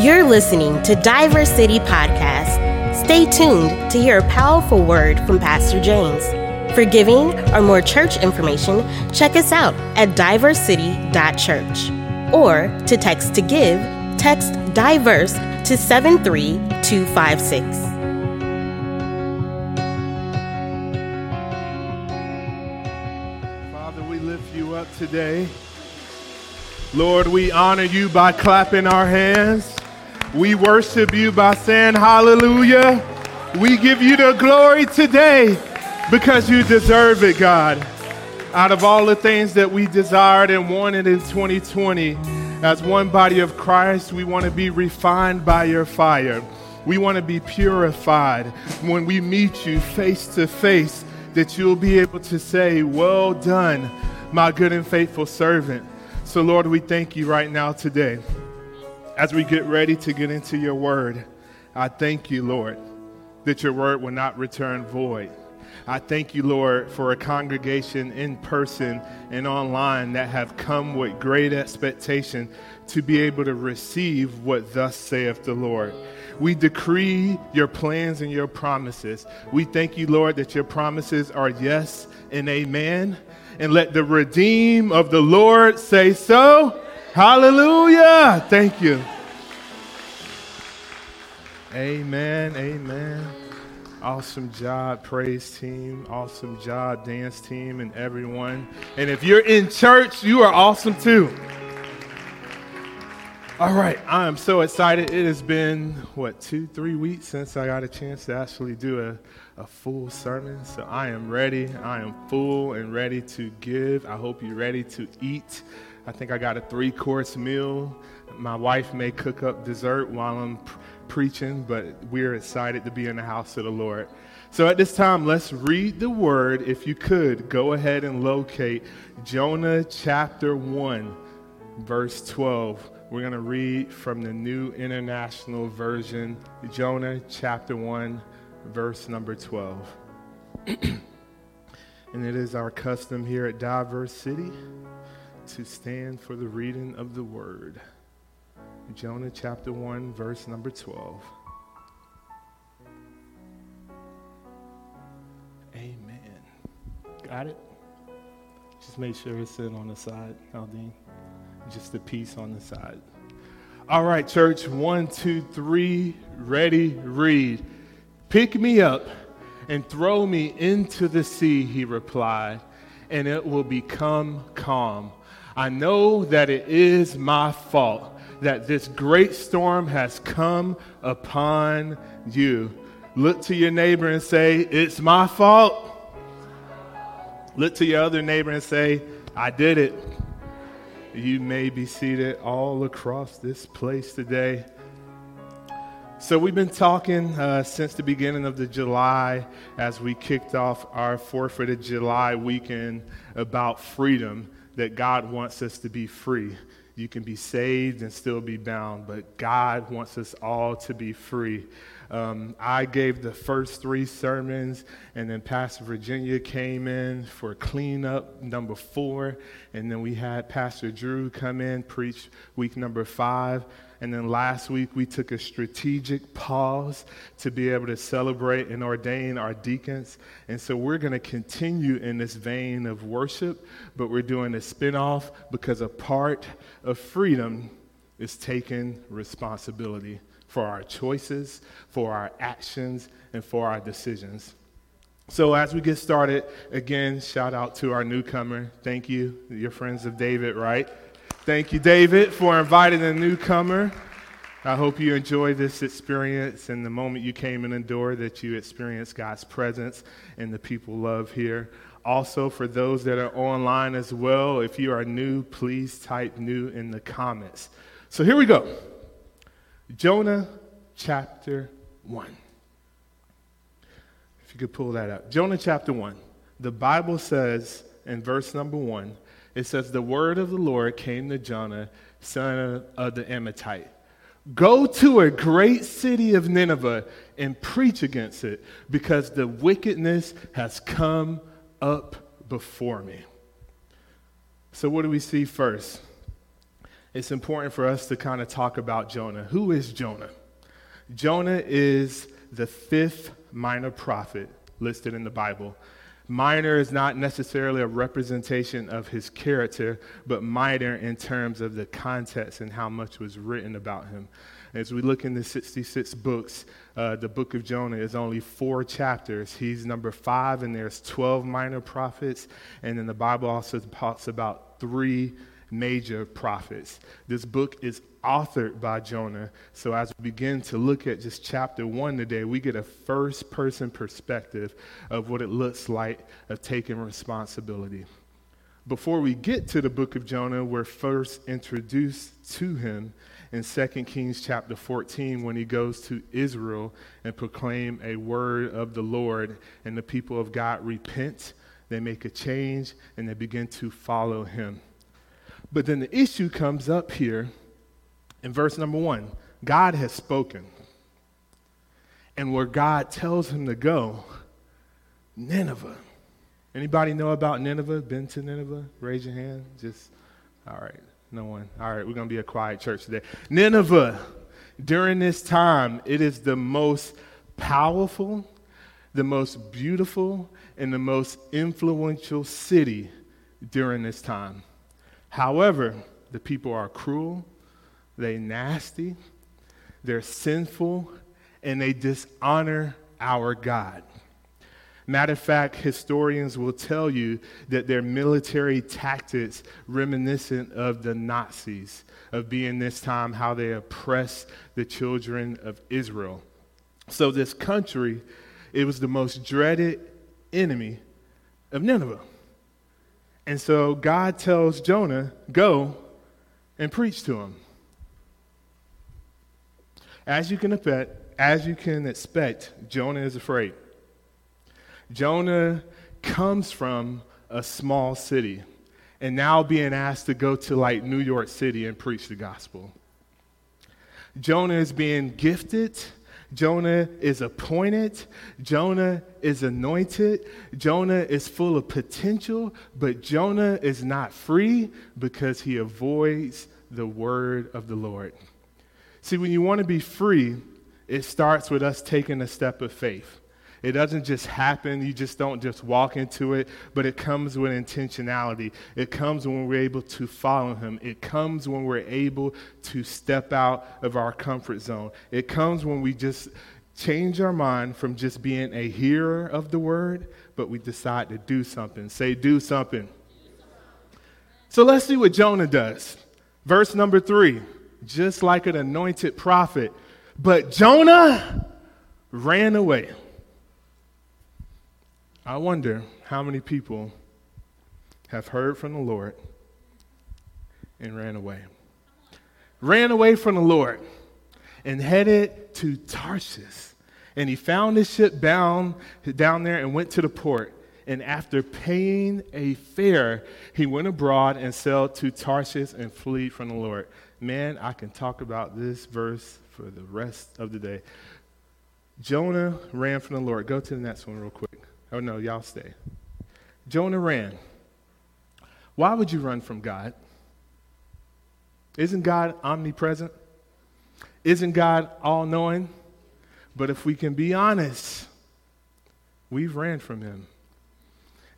You're listening to Diverse City Podcast. Stay tuned to hear a powerful word from Pastor James. For giving or more church information, check us out at diversecity.church. Or to text to give, text diverse to 73256. Father, we lift you up today. Lord, we honor you by clapping our hands. We worship you by saying hallelujah. We give you the glory today because you deserve it, God. Out of all the things that we desired and wanted in 2020, as one body of Christ, we want to be refined by your fire. We want to be purified when we meet you face to face, that you'll be able to say, Well done, my good and faithful servant. So, Lord, we thank you right now today. As we get ready to get into your word, I thank you, Lord, that your word will not return void. I thank you, Lord, for a congregation in person and online that have come with great expectation to be able to receive what thus saith the Lord. We decree your plans and your promises. We thank you, Lord, that your promises are yes and amen. And let the redeem of the Lord say so. Hallelujah. Thank you. Amen. Amen. Awesome job, praise team. Awesome job, dance team, and everyone. And if you're in church, you are awesome too. All right, I am so excited. It has been, what, two, three weeks since I got a chance to actually do a, a full sermon. So I am ready. I am full and ready to give. I hope you're ready to eat. I think I got a three course meal. My wife may cook up dessert while I'm pr- preaching, but we're excited to be in the house of the Lord. So at this time, let's read the word. If you could, go ahead and locate Jonah chapter 1, verse 12. We're going to read from the New International Version, Jonah chapter 1, verse number 12. and it is our custom here at Diverse City to stand for the reading of the word. Jonah chapter 1, verse number 12. Amen. Got it? Just make sure it's in on the side, Aldine. Just a piece on the side. All right, church. One, two, three. Ready, read. Pick me up and throw me into the sea, he replied, and it will become calm. I know that it is my fault that this great storm has come upon you. Look to your neighbor and say, It's my fault. Look to your other neighbor and say, I did it. You may be seated all across this place today. So, we've been talking uh, since the beginning of the July as we kicked off our forfeited July weekend about freedom, that God wants us to be free. You can be saved and still be bound, but God wants us all to be free. Um, I gave the first three sermons, and then Pastor Virginia came in for cleanup number four, and then we had Pastor Drew come in, preach week number five. And then last week, we took a strategic pause to be able to celebrate and ordain our deacons. And so we're going to continue in this vein of worship, but we're doing a spinoff because a part of freedom is taking responsibility for our choices, for our actions, and for our decisions. So, as we get started, again, shout out to our newcomer. Thank you, your friends of David, right? Thank you, David, for inviting a newcomer. I hope you enjoy this experience and the moment you came in the door that you experienced God's presence and the people love here. Also, for those that are online as well, if you are new, please type new in the comments. So here we go Jonah chapter 1. If you could pull that up. Jonah chapter 1. The Bible says in verse number 1, it says, The word of the Lord came to Jonah, son of the Amittai. Go to a great city of Nineveh and preach against it, because the wickedness has come up before me. So, what do we see first? it's important for us to kind of talk about Jonah. Who is Jonah? Jonah is the fifth minor prophet listed in the Bible. Minor is not necessarily a representation of his character, but minor in terms of the context and how much was written about him. As we look in the 66 books, uh, the book of Jonah is only four chapters. He's number five, and there's 12 minor prophets. And then the Bible also talks about three major prophets. This book is authored by Jonah. So as we begin to look at just chapter one today, we get a first person perspective of what it looks like of taking responsibility. Before we get to the book of Jonah, we're first introduced to him in 2 Kings chapter 14 when he goes to Israel and proclaim a word of the Lord and the people of God repent, they make a change and they begin to follow him. But then the issue comes up here in verse number one God has spoken. And where God tells him to go, Nineveh. Anybody know about Nineveh? Been to Nineveh? Raise your hand. Just, all right. No one. All right, we're going to be a quiet church today. Nineveh, during this time, it is the most powerful, the most beautiful, and the most influential city during this time. However, the people are cruel, they nasty, they're sinful, and they dishonor our God. Matter of fact, historians will tell you that their military tactics reminiscent of the Nazis, of being this time how they oppressed the children of Israel. So this country, it was the most dreaded enemy of Nineveh. And so God tells Jonah, go and preach to him. As you can expect, as you can expect, Jonah is afraid. Jonah comes from a small city and now being asked to go to like New York City and preach the gospel. Jonah is being gifted Jonah is appointed. Jonah is anointed. Jonah is full of potential, but Jonah is not free because he avoids the word of the Lord. See, when you want to be free, it starts with us taking a step of faith. It doesn't just happen. You just don't just walk into it, but it comes with intentionality. It comes when we're able to follow Him. It comes when we're able to step out of our comfort zone. It comes when we just change our mind from just being a hearer of the word, but we decide to do something. Say, do something. So let's see what Jonah does. Verse number three, just like an anointed prophet. But Jonah ran away. I wonder how many people have heard from the Lord and ran away. Ran away from the Lord and headed to Tarshish. And he found his ship bound down there and went to the port. And after paying a fare, he went abroad and sailed to Tarshish and fled from the Lord. Man, I can talk about this verse for the rest of the day. Jonah ran from the Lord. Go to the next one, real quick. Oh, no, y'all stay. Jonah ran. Why would you run from God? Isn't God omnipresent? Isn't God all knowing? But if we can be honest, we've ran from Him.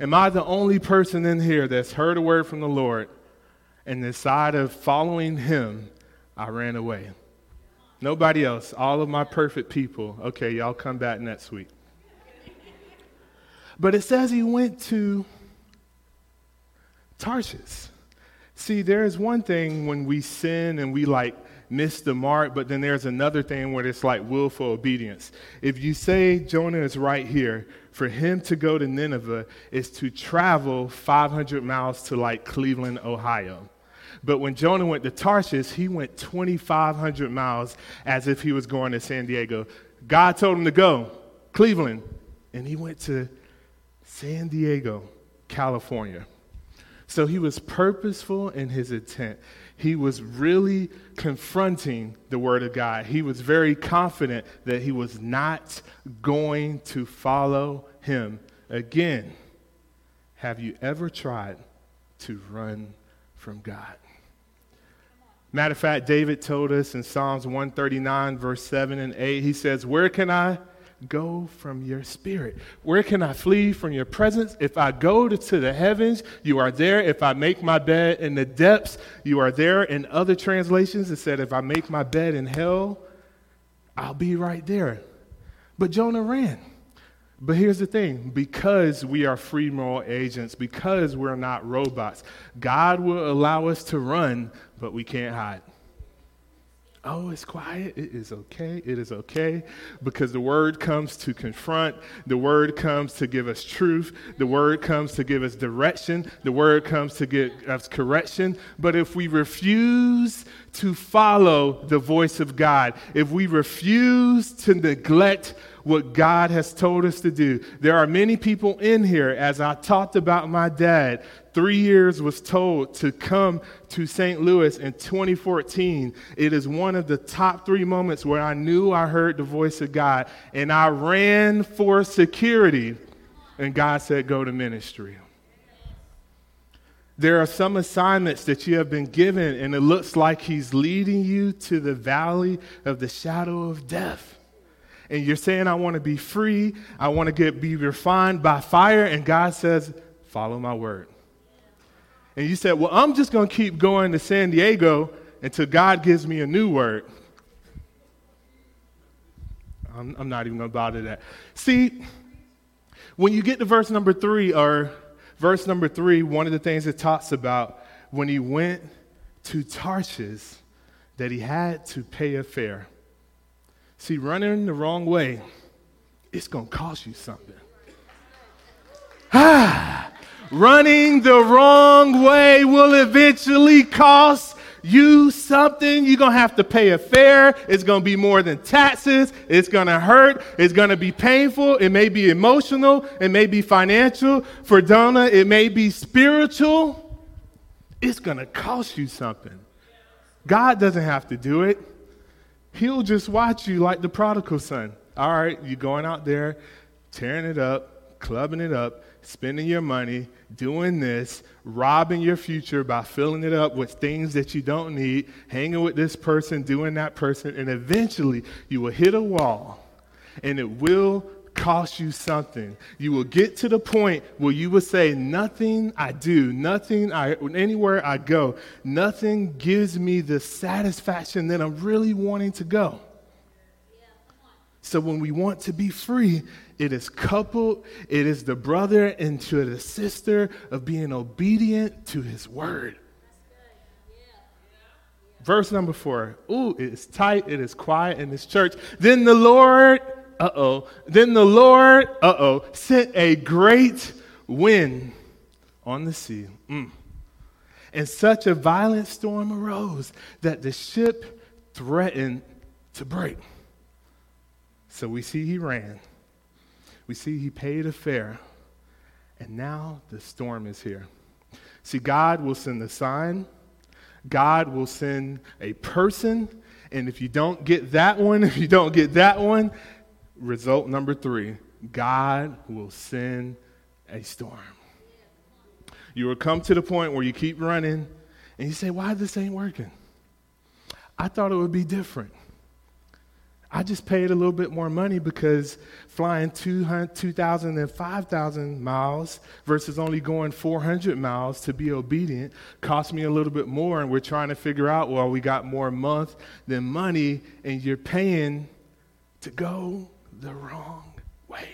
Am I the only person in here that's heard a word from the Lord and decided of following Him, I ran away? Nobody else. All of my perfect people. Okay, y'all come back next week. But it says he went to Tarshish. See, there's one thing when we sin and we like miss the mark, but then there's another thing where it's like willful obedience. If you say Jonah is right here, for him to go to Nineveh is to travel 500 miles to like Cleveland, Ohio. But when Jonah went to Tarshish, he went 2,500 miles as if he was going to San Diego. God told him to go, Cleveland, and he went to San Diego, California. So he was purposeful in his intent. He was really confronting the Word of God. He was very confident that he was not going to follow him again. Have you ever tried to run from God? Matter of fact, David told us in Psalms 139, verse 7 and 8, he says, Where can I go from your spirit? Where can I flee from your presence? If I go to, the heavens, you are there. If I make my bed in the depths, you are there. In other translations, it said, If I make my bed in hell, I'll be right there. But Jonah ran. But here's the thing because we are free moral agents, because we're not robots, God will allow us to run, but we can't hide. Oh, it's quiet. It is okay. It is okay. Because the word comes to confront. The word comes to give us truth. The word comes to give us direction. The word comes to give us correction. But if we refuse to follow the voice of God, if we refuse to neglect what God has told us to do. There are many people in here, as I talked about my dad, three years was told to come to St. Louis in 2014. It is one of the top three moments where I knew I heard the voice of God, and I ran for security, and God said, Go to ministry. There are some assignments that you have been given, and it looks like He's leading you to the valley of the shadow of death and you're saying, I want to be free, I want to get be refined by fire, and God says, follow my word. And you said, Well, I'm just going to keep going to San Diego until God gives me a new word. I'm, I'm not even going to bother that. See, when you get to verse number three, or verse number three, one of the things it talks about when he went to Tarshish, that he had to pay a fare. See, running the wrong way, it's going to cost you something. Ah, running the wrong way will eventually cost you something. You're going to have to pay a fare. It's going to be more than taxes. It's going to hurt. It's going to be painful. It may be emotional. It may be financial. For Donna, it may be spiritual. It's going to cost you something. God doesn't have to do it. He'll just watch you like the prodigal son. All right, you're going out there, tearing it up, clubbing it up, spending your money, doing this, robbing your future by filling it up with things that you don't need, hanging with this person, doing that person, and eventually you will hit a wall and it will cost you something. You will get to the point where you will say, Nothing I do, nothing I, anywhere I go, nothing gives me the satisfaction that I'm really wanting to go. So when we want to be free, it is coupled, it is the brother into the sister of being obedient to his word. Verse number four. Ooh, it is tight, it is quiet in this church. Then the Lord uh oh. Then the Lord, uh oh, sent a great wind on the sea. Mm. And such a violent storm arose that the ship threatened to break. So we see he ran. We see he paid a fare. And now the storm is here. See, God will send a sign, God will send a person. And if you don't get that one, if you don't get that one, result number three God will send a storm. You will come to the point where you keep running and you say, Why this ain't working? I thought it would be different. I just paid a little bit more money because flying 2,000 and 5,000 miles versus only going 400 miles to be obedient cost me a little bit more. And we're trying to figure out, well, we got more month than money, and you're paying to go the wrong way.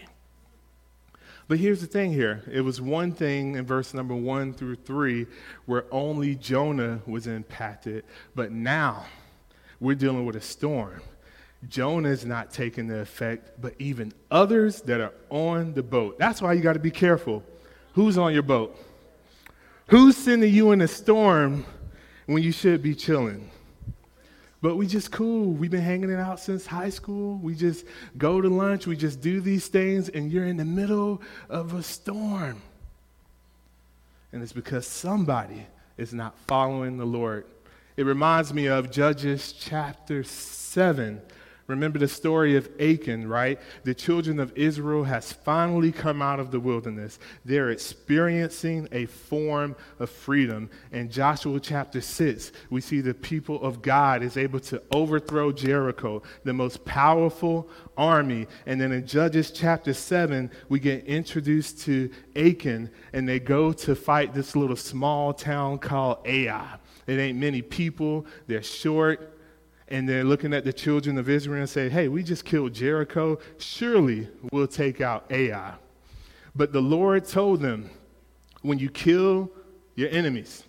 But here's the thing here it was one thing in verse number one through three where only Jonah was impacted, but now we're dealing with a storm. Jonah is not taking the effect, but even others that are on the boat. That's why you got to be careful. Who's on your boat? Who's sending you in a storm when you should be chilling? But we just cool. We've been hanging it out since high school. We just go to lunch. We just do these things, and you're in the middle of a storm. And it's because somebody is not following the Lord. It reminds me of Judges chapter 7, Remember the story of Achan, right? The children of Israel has finally come out of the wilderness. They're experiencing a form of freedom. In Joshua chapter 6, we see the people of God is able to overthrow Jericho, the most powerful army. And then in Judges chapter 7, we get introduced to Achan, and they go to fight this little small town called Ai. It ain't many people, they're short and they're looking at the children of Israel and say, hey, we just killed Jericho. Surely we'll take out Ai. But the Lord told them, when you kill your enemies,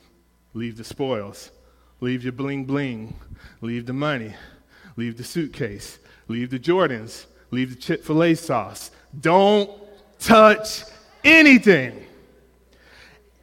leave the spoils, leave your bling bling, leave the money, leave the suitcase, leave the Jordans, leave the Chick fil A sauce. Don't touch anything.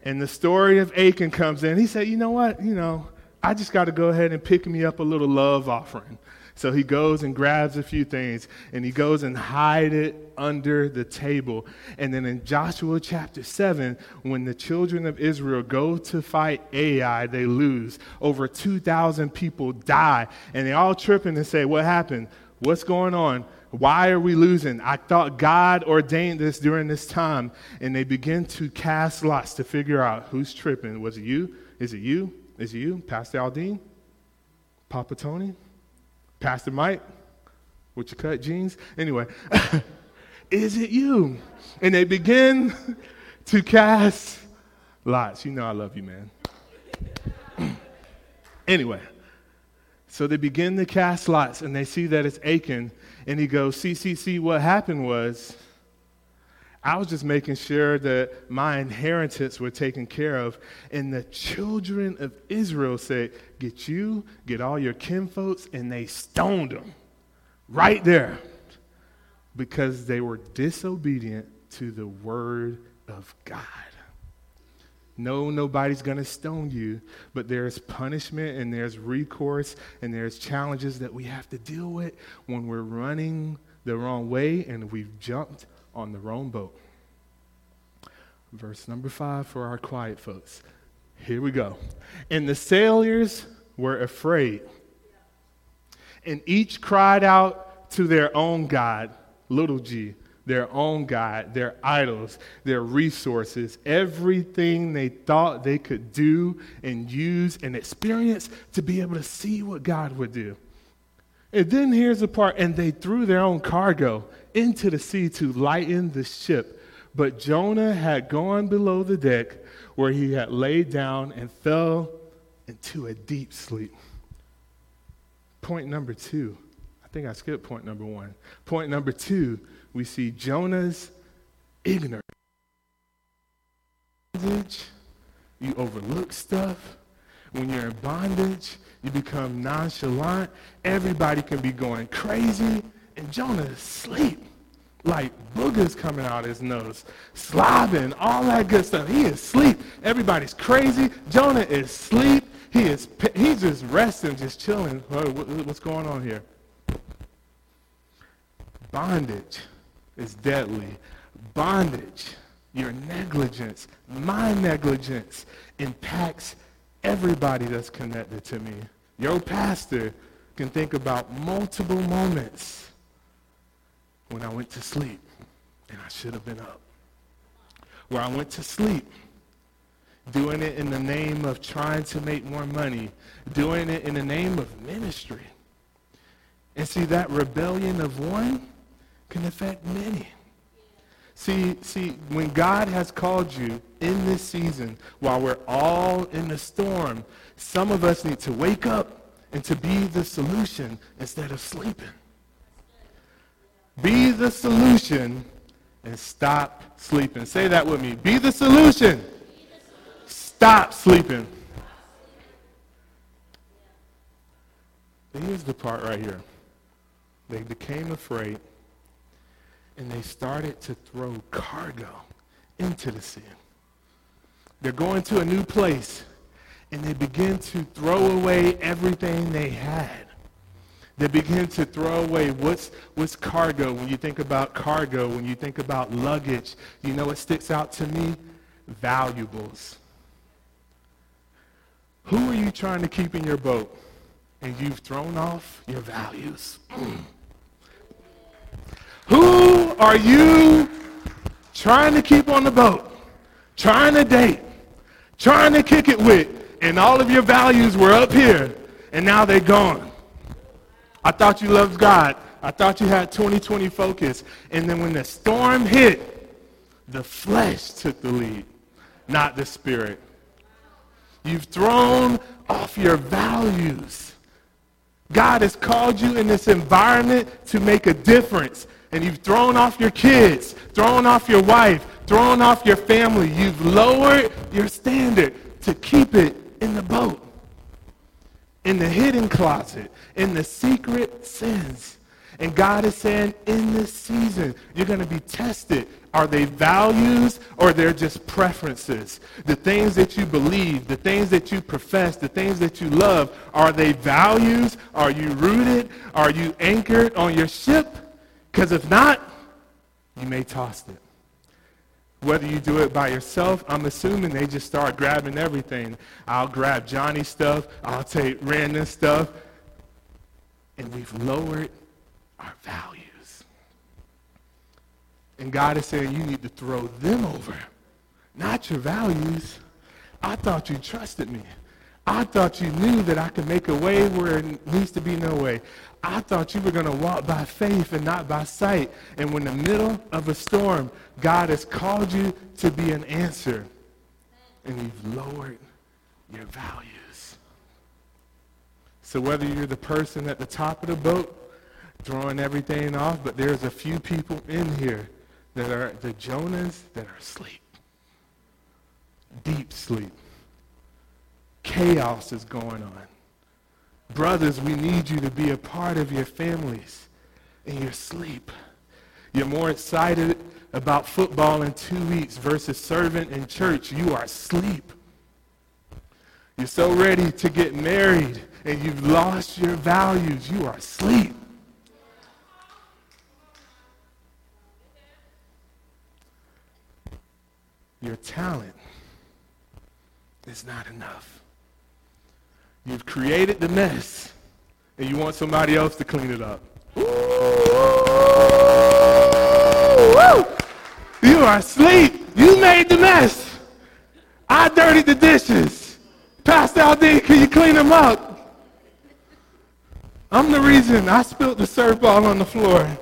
And the story of Achan comes in. He said, You know what? You know, I just got to go ahead and pick me up a little love offering. So he goes and grabs a few things and he goes and hide it under the table. And then in Joshua chapter 7, when the children of Israel go to fight Ai, they lose. Over 2,000 people die. And they all tripping and say, What happened? What's going on? Why are we losing? I thought God ordained this during this time. And they begin to cast lots to figure out who's tripping. Was it you? Is it you? Is it you, Pastor Aldine? Papa Tony? Pastor Mike? With your cut jeans? Anyway, is it you? And they begin to cast lots. You know I love you, man. anyway, so they begin to cast lots and they see that it's Achan. And he goes, see, see, see, what happened was I was just making sure that my inheritance were taken care of. And the children of Israel said, Get you, get all your kinfolks, and they stoned them right there because they were disobedient to the word of God. No, nobody's going to stone you, but there's punishment and there's recourse and there's challenges that we have to deal with when we're running the wrong way and we've jumped on the wrong boat. Verse number five for our quiet folks. Here we go. And the sailors were afraid, and each cried out to their own God, little g, their own God, their idols, their resources, everything they thought they could do and use and experience to be able to see what God would do. And then here's the part, and they threw their own cargo into the sea to lighten the ship. But Jonah had gone below the deck where he had laid down and fell into a deep sleep. Point number two. I think I skipped point number one. Point number two, we see Jonah's ignorance. You overlook stuff. When you're in bondage, you become nonchalant. Everybody can be going crazy, and Jonah is asleep like boogers coming out his nose, slobbing, all that good stuff. He is asleep. Everybody's crazy. Jonah is asleep. He is he's just resting, just chilling. What's going on here? Bondage is deadly. Bondage, your negligence, my negligence impacts everybody that's connected to me. Your pastor can think about multiple moments went to sleep and I should have been up. Where I went to sleep doing it in the name of trying to make more money, doing it in the name of ministry. And see, that rebellion of one can affect many. See, see, when God has called you in this season, while we're all in the storm, some of us need to wake up and to be the solution instead of sleeping. Be the solution and stop sleeping. Say that with me. Be the solution. Stop sleeping. Here's the part right here. They became afraid and they started to throw cargo into the sea. They're going to a new place and they begin to throw away everything they had. They begin to throw away what's, what's cargo. When you think about cargo, when you think about luggage, you know what sticks out to me? Valuables. Who are you trying to keep in your boat? And you've thrown off your values. Who are you trying to keep on the boat, trying to date, trying to kick it with, and all of your values were up here, and now they're gone? I thought you loved God. I thought you had 2020 focus. And then when the storm hit, the flesh took the lead, not the spirit. You've thrown off your values. God has called you in this environment to make a difference. And you've thrown off your kids, thrown off your wife, thrown off your family. You've lowered your standard to keep it in the boat, in the hidden closet, in the secret sins. And God is saying, in this season, you're going to be tested. Are they values or they're just preferences? The things that you believe, the things that you profess, the things that you love, are they values? Are you rooted? Are you anchored on your ship? Because if not, you may toss it. Whether you do it by yourself, I'm assuming they just start grabbing everything. I'll grab Johnny stuff. I'll take random stuff. And we've lowered our values. And God is saying you need to throw them over, not your values. I thought you trusted me. I thought you knew that I could make a way where it needs to be no way. I thought you were going to walk by faith and not by sight. And when in the middle of a storm, God has called you to be an answer. And you've lowered your values. So whether you're the person at the top of the boat throwing everything off, but there's a few people in here that are the Jonahs that are asleep. Deep sleep. Chaos is going on. Brothers, we need you to be a part of your families in your sleep. You're more excited about football in two weeks versus servant in church. You are asleep. You're so ready to get married and you've lost your values. You are asleep. Your talent is not enough. You've created the mess, and you want somebody else to clean it up. You are asleep. You made the mess. I dirtied the dishes. Pastor Aldine, can you clean them up? I'm the reason I spilled the surf ball on the floor.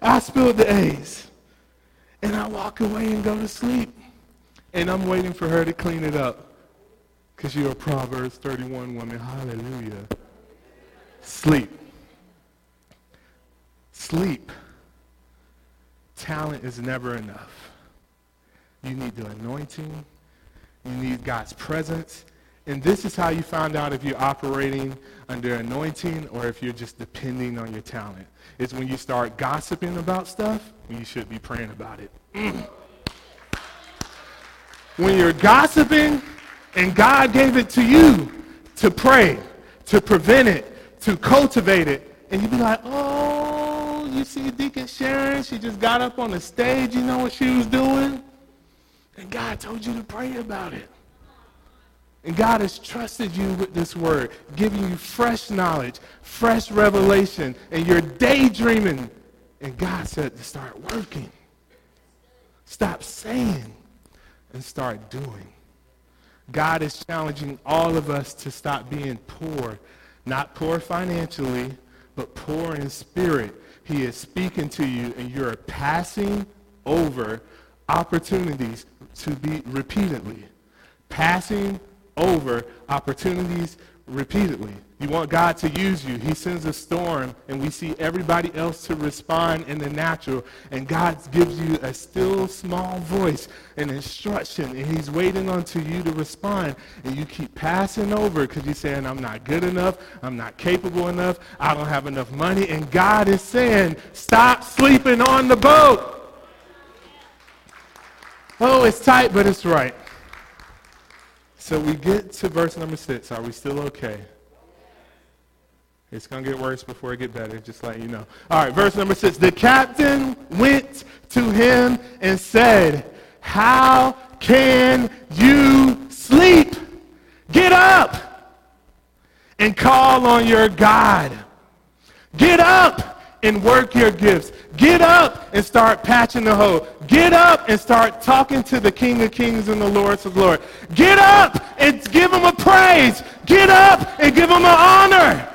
I spilled the A's. And I walk away and go to sleep. And I'm waiting for her to clean it up. Because you're a Proverbs 31 woman. Hallelujah. Sleep. Sleep. Talent is never enough. You need the anointing. You need God's presence. And this is how you find out if you're operating under anointing or if you're just depending on your talent. It's when you start gossiping about stuff when you should be praying about it. When you're gossiping and God gave it to you to pray, to prevent it, to cultivate it, and you'd be like, oh, you see Deacon Sharon? She just got up on the stage. You know what she was doing? And God told you to pray about it. And God has trusted you with this word, giving you fresh knowledge, fresh revelation, and you're daydreaming. And God said to start working. Stop saying and start doing. God is challenging all of us to stop being poor, not poor financially, but poor in spirit. He is speaking to you, and you're passing over opportunities to be repeatedly. Passing over opportunities repeatedly. You want God to use you. He sends a storm, and we see everybody else to respond in the natural. And God gives you a still small voice, an instruction, and He's waiting unto you to respond. And you keep passing over because you're saying, I'm not good enough. I'm not capable enough. I don't have enough money. And God is saying, stop sleeping on the boat. Oh, it's tight, but it's right. So we get to verse number six. Are we still okay? It's going to get worse before it get better, just like you know. All right, verse number six. The captain went to him and said, how can you sleep? Get up and call on your God. Get up and work your gifts. Get up and start patching the hole. Get up and start talking to the King of Kings and the Lords of Lords. Get up and give him a praise. Get up and give him an honor.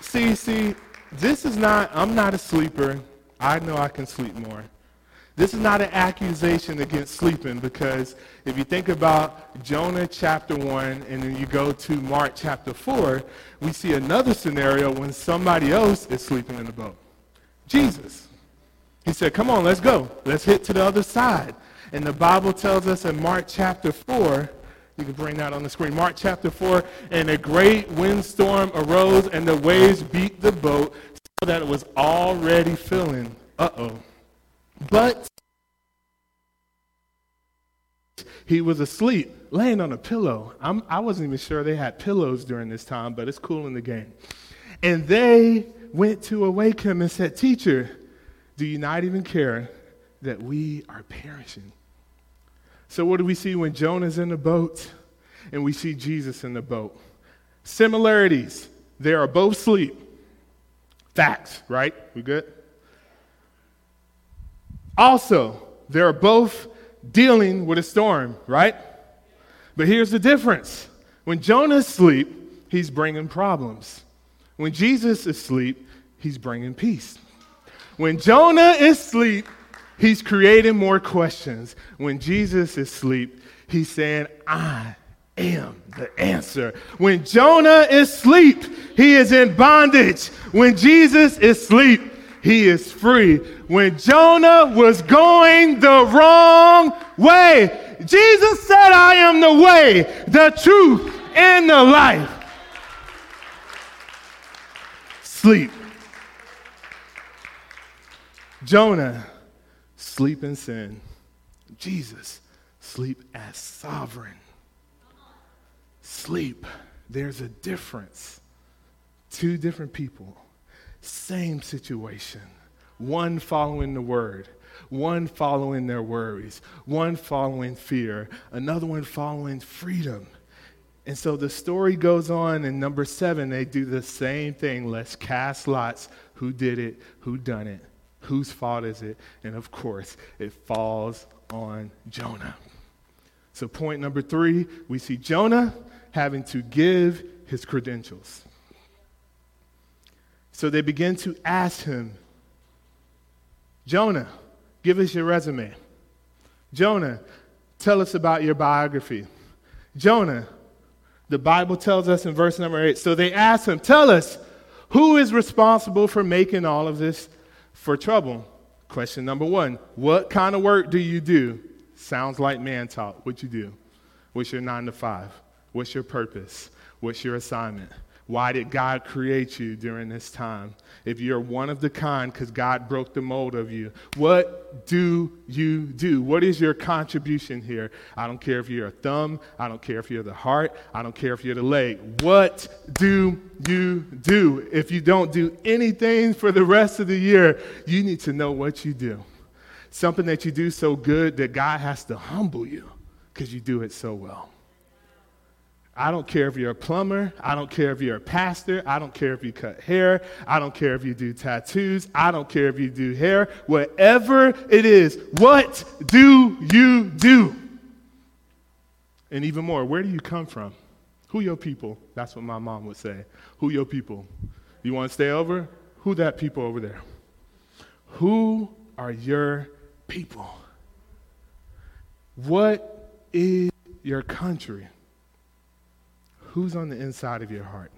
See, see, this is not, I'm not a sleeper. I know I can sleep more. This is not an accusation against sleeping because if you think about Jonah chapter 1 and then you go to Mark chapter 4, we see another scenario when somebody else is sleeping in the boat. Jesus. He said, Come on, let's go. Let's hit to the other side. And the Bible tells us in Mark chapter 4, you can bring that on the screen. Mark chapter 4, and a great windstorm arose, and the waves beat the boat so that it was already filling. Uh oh. But he was asleep, laying on a pillow. I'm, I was not even sure they had pillows during this time, but it's cool in the game. And they went to awake him and said, Teacher, do you not even care that we are perishing? So, what do we see when Jonah's in the boat and we see Jesus in the boat? Similarities. They are both asleep. Facts, right? We good? Also, they're both dealing with a storm, right? But here's the difference. When Jonah's asleep, he's bringing problems. When Jesus is asleep, he's bringing peace. When Jonah is asleep, he's creating more questions. When Jesus is asleep, he's saying, I am the answer. When Jonah is asleep, he is in bondage. When Jesus is asleep, he is free. When Jonah was going the wrong way, Jesus said, I am the way, the truth, and the life. Sleep. Jonah, sleep in sin. Jesus, sleep as sovereign. Sleep. There's a difference. Two different people same situation. One following the word, one following their worries, one following fear, another one following freedom. And so the story goes on and number seven, they do the same thing. Let's cast lots. Who did it? Who done it? Whose fault is it? And of course, it falls on Jonah. So, point number three, we see Jonah having to give his credentials. So they begin to ask him, Jonah, give us your resume. Jonah, tell us about your biography. Jonah, the Bible tells us in verse number eight. So they ask him, Tell us, who is responsible for making all of this for trouble? Question number one What kind of work do you do? Sounds like man talk. What you do? What's your nine to five? What's your purpose? What's your assignment? Why did God create you during this time? If you're one of the kind because God broke the mold of you, what do you do? What is your contribution here? I don't care if you're a thumb. I don't care if you're the heart. I don't care if you're the leg. What do you do? If you don't do anything for the rest of the year, you need to know what you do. Something that you do so good that God has to humble you because you do it so well. I don't care if you're a plumber. I don't care if you're a pastor. I don't care if you cut hair. I don't care if you do tattoos. I don't care if you do hair. Whatever it is, what do you do? And even more, where do you come from? Who your people? That's what my mom would say. Who your people? You want to stay over? Who that people over there? Who are your people? What is your country? Who's on the inside of your heart?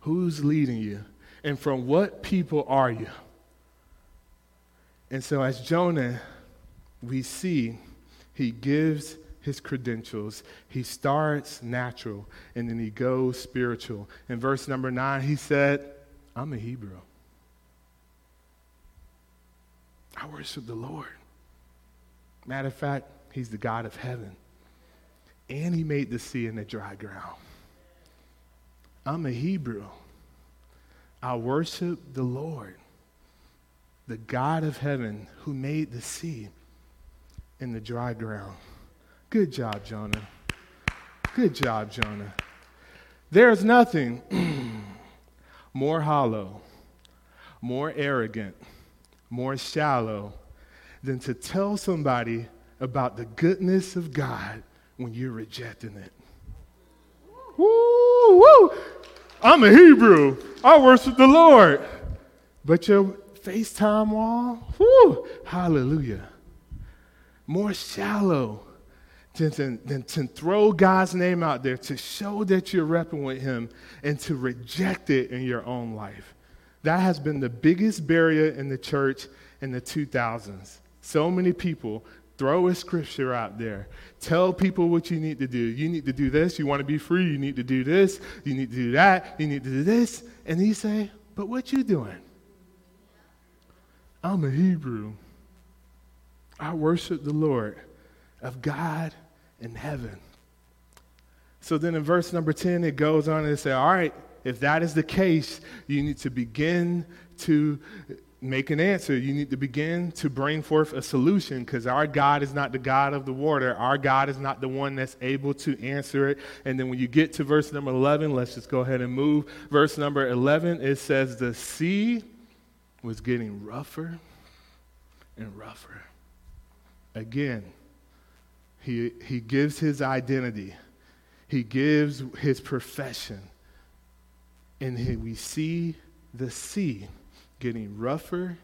Who's leading you? And from what people are you? And so, as Jonah, we see he gives his credentials. He starts natural and then he goes spiritual. In verse number nine, he said, I'm a Hebrew. I worship the Lord. Matter of fact, he's the God of heaven and he made the sea and the dry ground. I'm a Hebrew. I worship the Lord, the God of heaven who made the sea and the dry ground. Good job, Jonah. Good job, Jonah. There's nothing more hollow, more arrogant, more shallow than to tell somebody about the goodness of God when you're rejecting it. Woo, woo. I'm a Hebrew. I worship the Lord. But your FaceTime wall, whoo, hallelujah. More shallow than, than to throw God's name out there to show that you're repping with Him and to reject it in your own life. That has been the biggest barrier in the church in the 2000s. So many people throw a scripture out there. Tell people what you need to do. You need to do this. You want to be free. You need to do this. You need to do that. You need to do this. And he say, but what you doing? I'm a Hebrew. I worship the Lord of God in heaven. So then in verse number 10, it goes on and say, all right, if that is the case, you need to begin to make an answer. You need to begin to bring forth a solution because our God is not the God of the water. Our God is not the one that's able to answer it. And then when you get to verse number 11, let's just go ahead and move. Verse number 11, it says, The sea was getting rougher and rougher. Again, he, he gives his identity, he gives his profession. And he, we see the sea getting rougher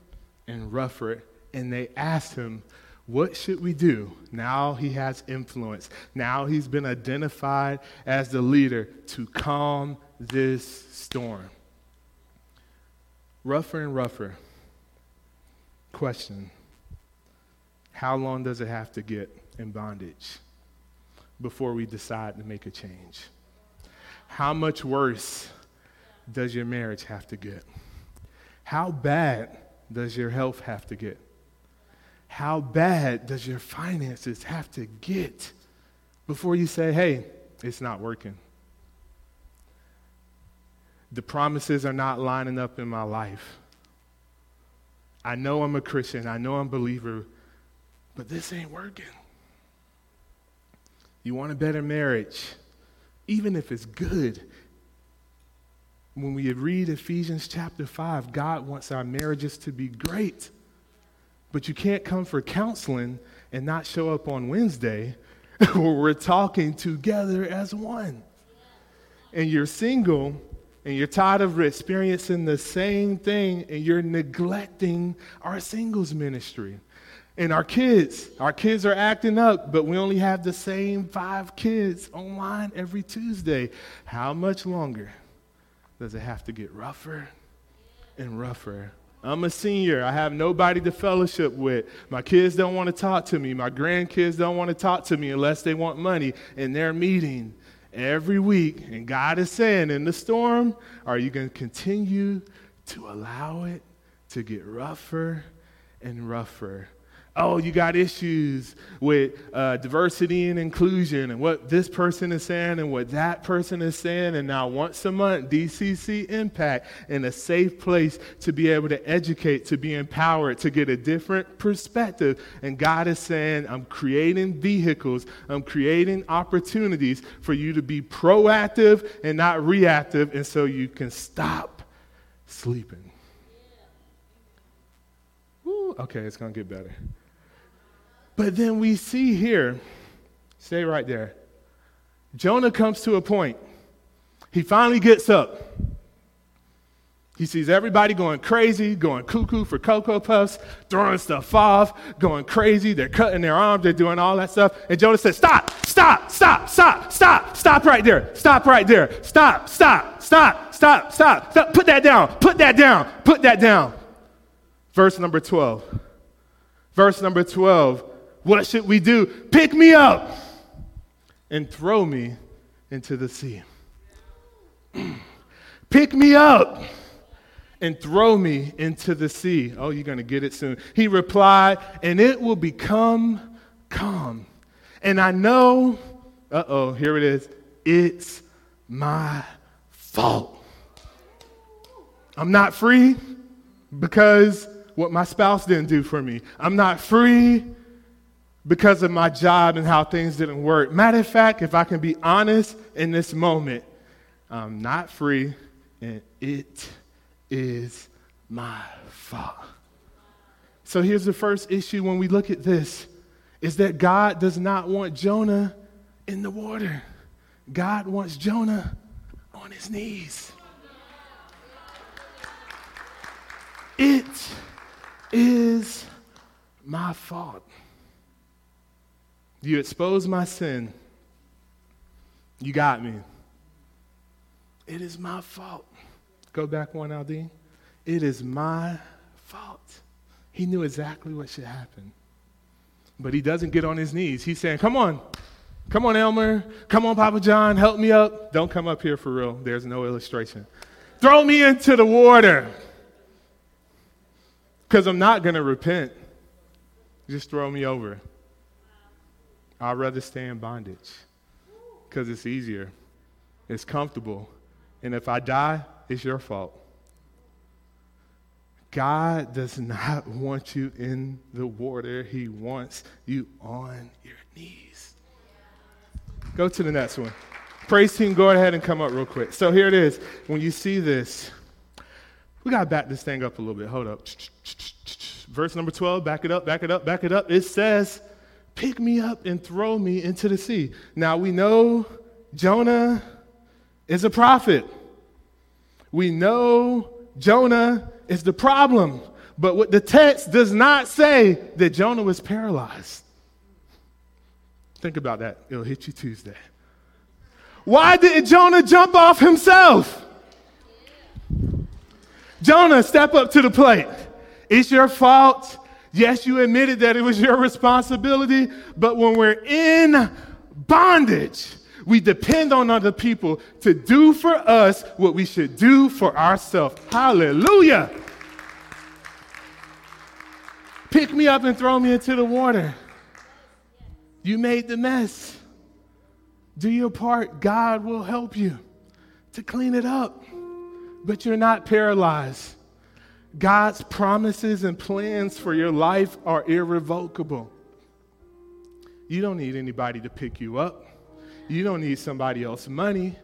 and rougher. And they asked him, What should we do? Now he has influence. Now he's been identified as the leader to calm this storm. Rougher and rougher. Question How long does it have to get in bondage before we decide to make a change? How much worse does your marriage have to get? How bad does your health have to get? How bad does your finances have to get before you say, hey, it's not working? The promises are not lining up in my life. I know I'm a Christian, I know I'm a believer, but this ain't working. You want a better marriage, even if it's good, when we read Ephesians chapter 5, God wants our marriages to be great. But you can't come for counseling and not show up on Wednesday where we're talking together as one. And you're single and you're tired of experiencing the same thing and you're neglecting our singles ministry. And our kids, our kids are acting up, but we only have the same five kids online every Tuesday. How much longer? Does it have to get rougher and rougher? I'm a senior. I have nobody to fellowship with. My kids don't want to talk to me. My grandkids don't want to talk to me unless they want money. And they're meeting every week. And God is saying, in the storm, are you going to continue to allow it to get rougher and rougher? Oh, you got issues with uh, diversity and inclusion and what this person is saying and what that person is saying. And now, once a month, DCC Impact in a safe place to be able to educate, to be empowered, to get a different perspective. And God is saying, I'm creating vehicles, I'm creating opportunities for you to be proactive and not reactive. And so you can stop sleeping. okay, it's going to get better. But then we see here, stay right there. Jonah comes to a point. He finally gets up. He sees everybody going crazy, going cuckoo for Cocoa Puffs, throwing stuff off, going crazy. They're cutting their arms, they're doing all that stuff. And Jonah says, Stop, stop, stop, stop, stop, stop right there, stop right there, stop, stop, stop, stop, stop, stop. Put that down, put that down, put that down. Verse number 12. Verse number 12 what should we do? Pick me up and throw me into the sea. Pick me up and throw me into the sea. Oh, you're going to get it soon. He replied, and it will become calm. And I know, uh oh, here it is. It's my fault. I'm not free because what my spouse didn't do for me. I'm not free because of my job and how things didn't work. Matter of fact, if I can be honest in this moment, I'm not free and it is my fault. So here's the first issue when we look at this is that God does not want Jonah in the water. God wants Jonah on his knees. It is my fault. You expose my sin. You got me. It is my fault. Go back one, Aldine. It is my fault. He knew exactly what should happen. But he doesn't get on his knees. He's saying, Come on. Come on, Elmer. Come on, Papa John. Help me up. Don't come up here for real. There's no illustration. Throw me into the water. Because I'm not going to repent. Just throw me over. I'd rather stay in bondage because it's easier, it's comfortable. And if I die, it's your fault. God does not want you in the water, He wants you on your knees. Go to the next one. Praise team, go ahead and come up real quick. So here it is. When you see this, we got to back this thing up a little bit. Hold up. Verse number 12, back it up, back it up, back it up. It says, Pick me up and throw me into the sea. Now we know Jonah is a prophet. We know Jonah is the problem. But what the text does not say that Jonah was paralyzed. Think about that. It'll hit you Tuesday. Why didn't Jonah jump off himself? Jonah, step up to the plate. It's your fault. Yes, you admitted that it was your responsibility, but when we're in bondage, we depend on other people to do for us what we should do for ourselves. Hallelujah. Pick me up and throw me into the water. You made the mess. Do your part. God will help you to clean it up. But you're not paralyzed. God's promises and plans for your life are irrevocable. You don't need anybody to pick you up. You don't need somebody else's money.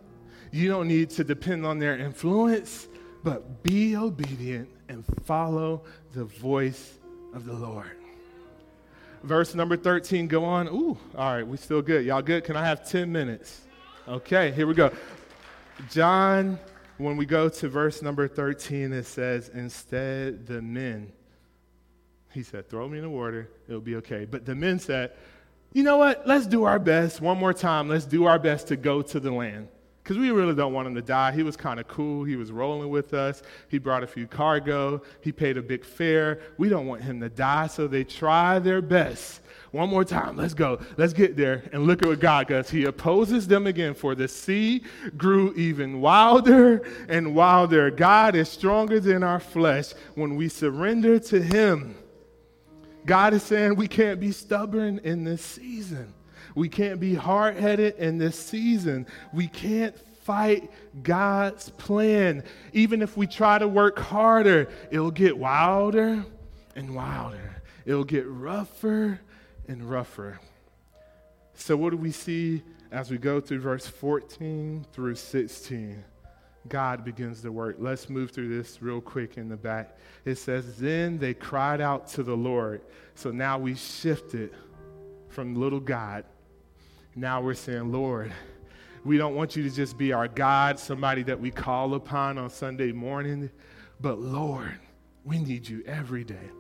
You don't need to depend on their influence, but be obedient and follow the voice of the Lord. Verse number 13, go on. Ooh, all right, we still good. Y'all good? Can I have 10 minutes? Okay, here we go. John when we go to verse number 13, it says, Instead, the men, he said, Throw me in the water, it'll be okay. But the men said, You know what? Let's do our best. One more time, let's do our best to go to the land. Because we really don't want him to die. He was kind of cool. He was rolling with us. He brought a few cargo. He paid a big fare. We don't want him to die, so they try their best one more time. Let's go. Let's get there. And look at what God does. He opposes them again, for the sea grew even wilder and wilder. God is stronger than our flesh when we surrender to Him. God is saying we can't be stubborn in this season. We can't be hard headed in this season. We can't fight God's plan. Even if we try to work harder, it'll get wilder and wilder. It'll get rougher and rougher. So, what do we see as we go through verse 14 through 16? God begins to work. Let's move through this real quick in the back. It says, Then they cried out to the Lord. So now we shifted from little God. Now we're saying, Lord, we don't want you to just be our God, somebody that we call upon on Sunday morning, but Lord, we need you every day.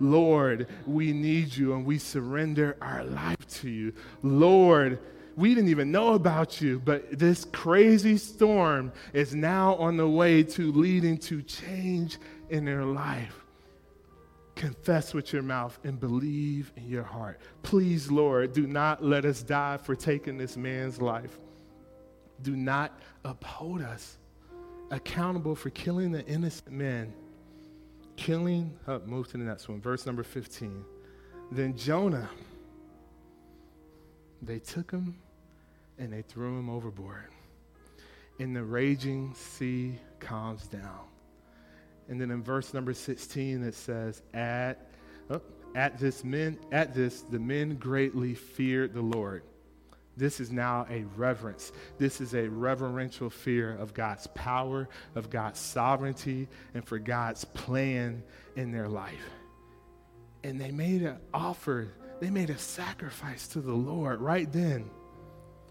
Lord, we need you and we surrender our life to you. Lord, we didn't even know about you, but this crazy storm is now on the way to leading to change in their life. Confess with your mouth and believe in your heart. Please, Lord, do not let us die for taking this man's life. Do not uphold us accountable for killing the innocent man killing, oh, move to the next one, verse number 15. Then Jonah, they took him and they threw him overboard. And the raging sea calms down. And then in verse number 16, it says, At, oh, at this men, at this, the men greatly feared the Lord. This is now a reverence. This is a reverential fear of God's power, of God's sovereignty, and for God's plan in their life. And they made an offer, they made a sacrifice to the Lord right then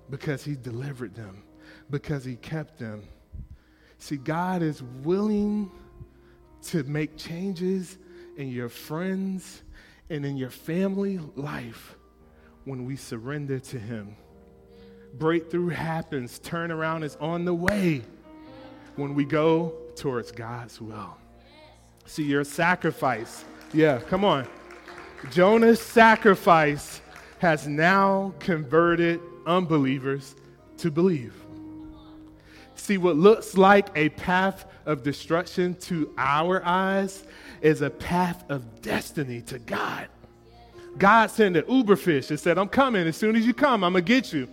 because He delivered them, because He kept them. See, God is willing to make changes in your friends and in your family life when we surrender to Him breakthrough happens, turnaround is on the way when we go towards God's will. See, your sacrifice, yeah, come on. Jonah's sacrifice has now converted unbelievers to believe. See, what looks like a path of destruction to our eyes is a path of destiny to God. God sent an Uberfish and said, I'm coming. As soon as you come, I'm going to get you.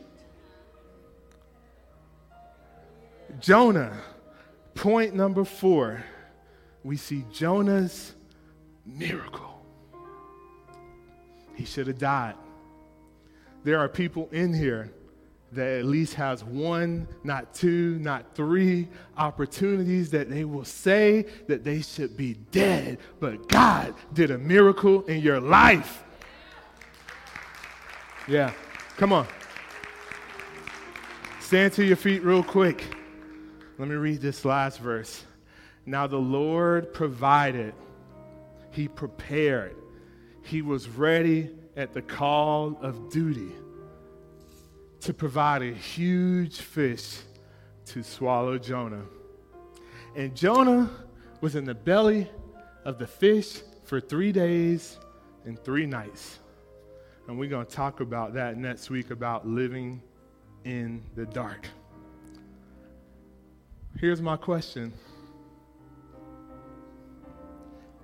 Jonah, point number four, we see Jonah's miracle. He should have died. There are people in here that at least has one, not two, not three opportunities that they will say that they should be dead, but God did a miracle in your life. Yeah, come on. Stand to your feet real quick. Let me read this last verse. Now the Lord provided, He prepared, He was ready at the call of duty to provide a huge fish to swallow Jonah. And Jonah was in the belly of the fish for three days and three nights. And we're going to talk about that next week about living in the dark. Here's my question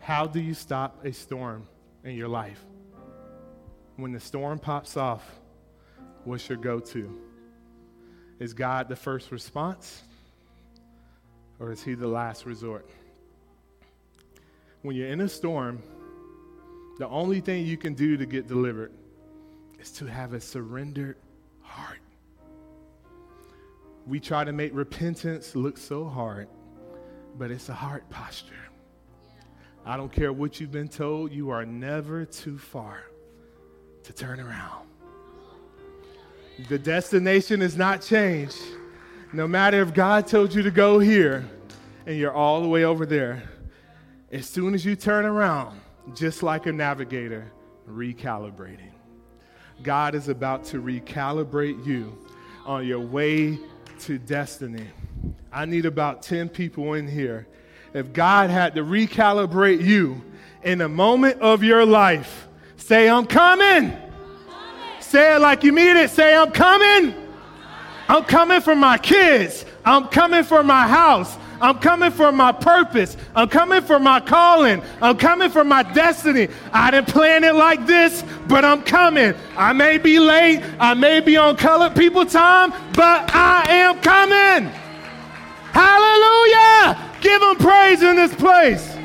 How do you stop a storm in your life? When the storm pops off, what's your go to? Is God the first response? Or is He the last resort? When you're in a storm, the only thing you can do to get delivered is to have a surrendered heart we try to make repentance look so hard, but it's a heart posture. I don't care what you've been told, you are never too far to turn around. The destination is not changed. No matter if God told you to go here and you're all the way over there, as soon as you turn around, just like a navigator, recalibrating. God is about to recalibrate you on your way to destiny. I need about 10 people in here. If God had to recalibrate you in a moment of your life, say, I'm coming. I'm coming. Say it like you mean it. Say, I'm coming. I'm coming for my kids. I'm coming for my house. I'm coming for my purpose. I'm coming for my calling. I'm coming for my destiny. I didn't plan it like this, but I'm coming. I may be late. I may be on colored people time, but I am coming. Hallelujah. Give him praise in this place.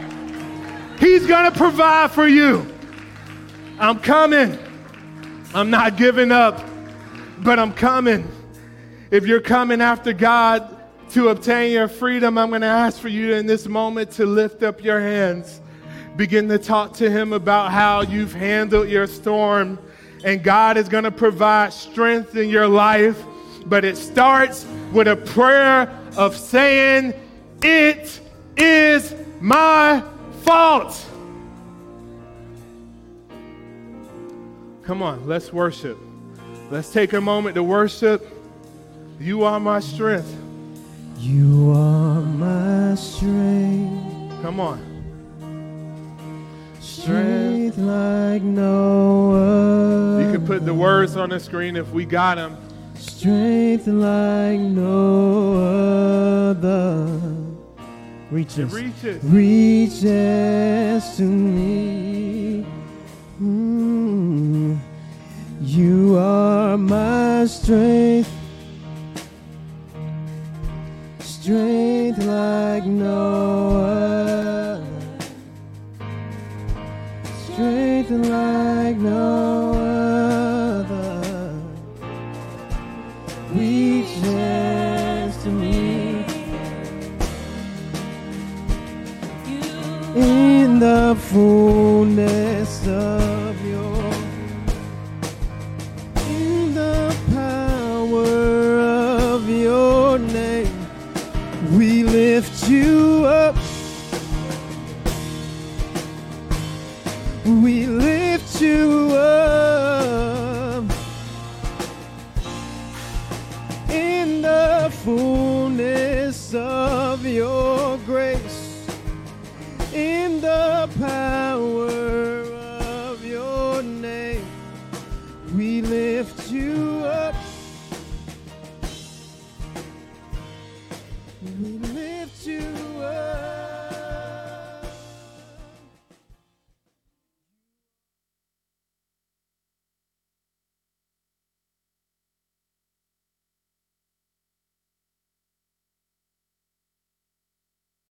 He's going to provide for you. I'm coming. I'm not giving up, but I'm coming. If you're coming after God, to obtain your freedom, I'm going to ask for you in this moment to lift up your hands. Begin to talk to Him about how you've handled your storm. And God is going to provide strength in your life. But it starts with a prayer of saying, It is my fault. Come on, let's worship. Let's take a moment to worship. You are my strength. You are my strength. Come on. Strength like no other. You can put the words on the screen if we got them. Strength like no other. Reaches, reaches. reaches to me. Mm. You are my strength strength like